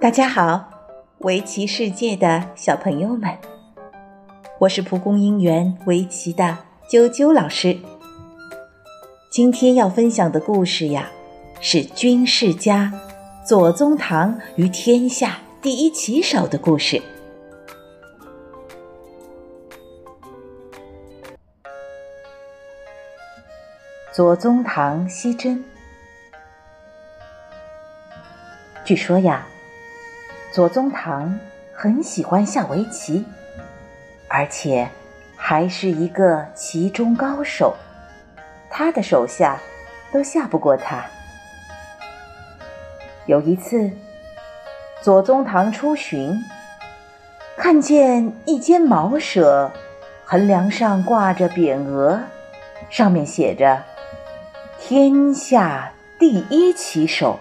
大家好，围棋世界的小朋友们，我是蒲公英园围棋的啾啾老师。今天要分享的故事呀，是军事家左宗棠与天下第一棋手的故事。左宗棠西征。据说呀，左宗棠很喜欢下围棋，而且还是一个棋中高手。他的手下都下不过他。有一次，左宗棠出巡，看见一间茅舍，横梁上挂着匾额，上面写着。天下第一棋手，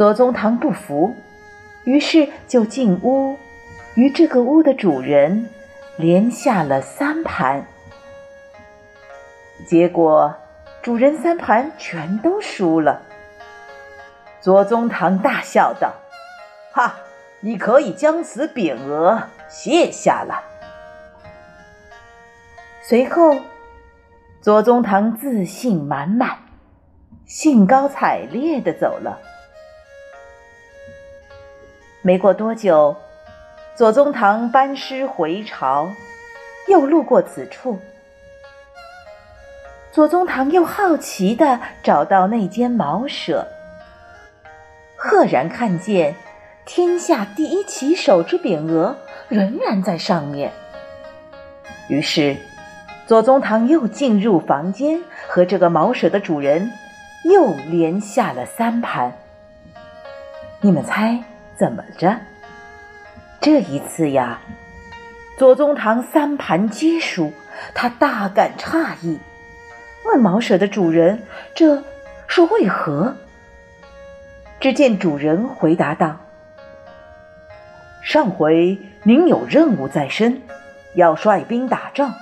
左宗棠不服，于是就进屋，与这个屋的主人连下了三盘。结果主人三盘全都输了。左宗棠大笑道：“哈，你可以将此匾额卸下了。”随后。左宗棠自信满满，兴高采烈的走了。没过多久，左宗棠班师回朝，又路过此处。左宗棠又好奇的找到那间茅舍，赫然看见“天下第一棋手”之匾额仍然在上面。于是。左宗棠又进入房间，和这个茅舍的主人又连下了三盘。你们猜怎么着？这一次呀，左宗棠三盘皆输，他大感诧异，问茅舍的主人：“这是为何？”只见主人回答道：“上回您有任务在身，要率兵打仗。”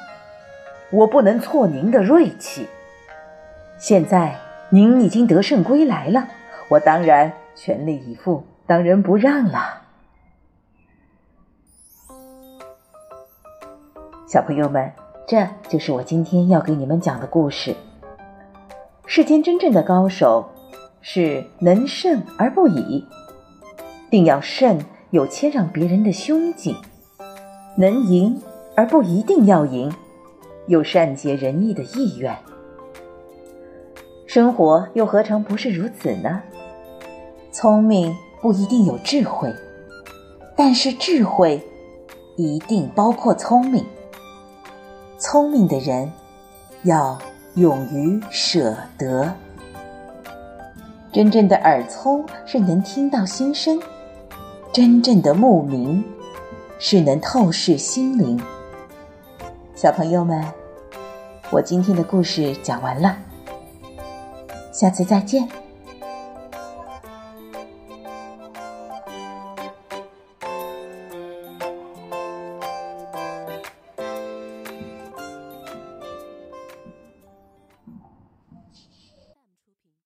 我不能挫您的锐气。现在您已经得胜归来了，我当然全力以赴，当仁不让了。小朋友们，这就是我今天要给你们讲的故事。世间真正的高手是能胜而不已，定要胜有谦让别人的胸襟；能赢而不一定要赢。有善解人意的意愿，生活又何尝不是如此呢？聪明不一定有智慧，但是智慧一定包括聪明。聪明的人要勇于舍得。真正的耳聪是能听到心声，真正的目明是能透视心灵。小朋友们。我今天的故事讲完了，下次再见。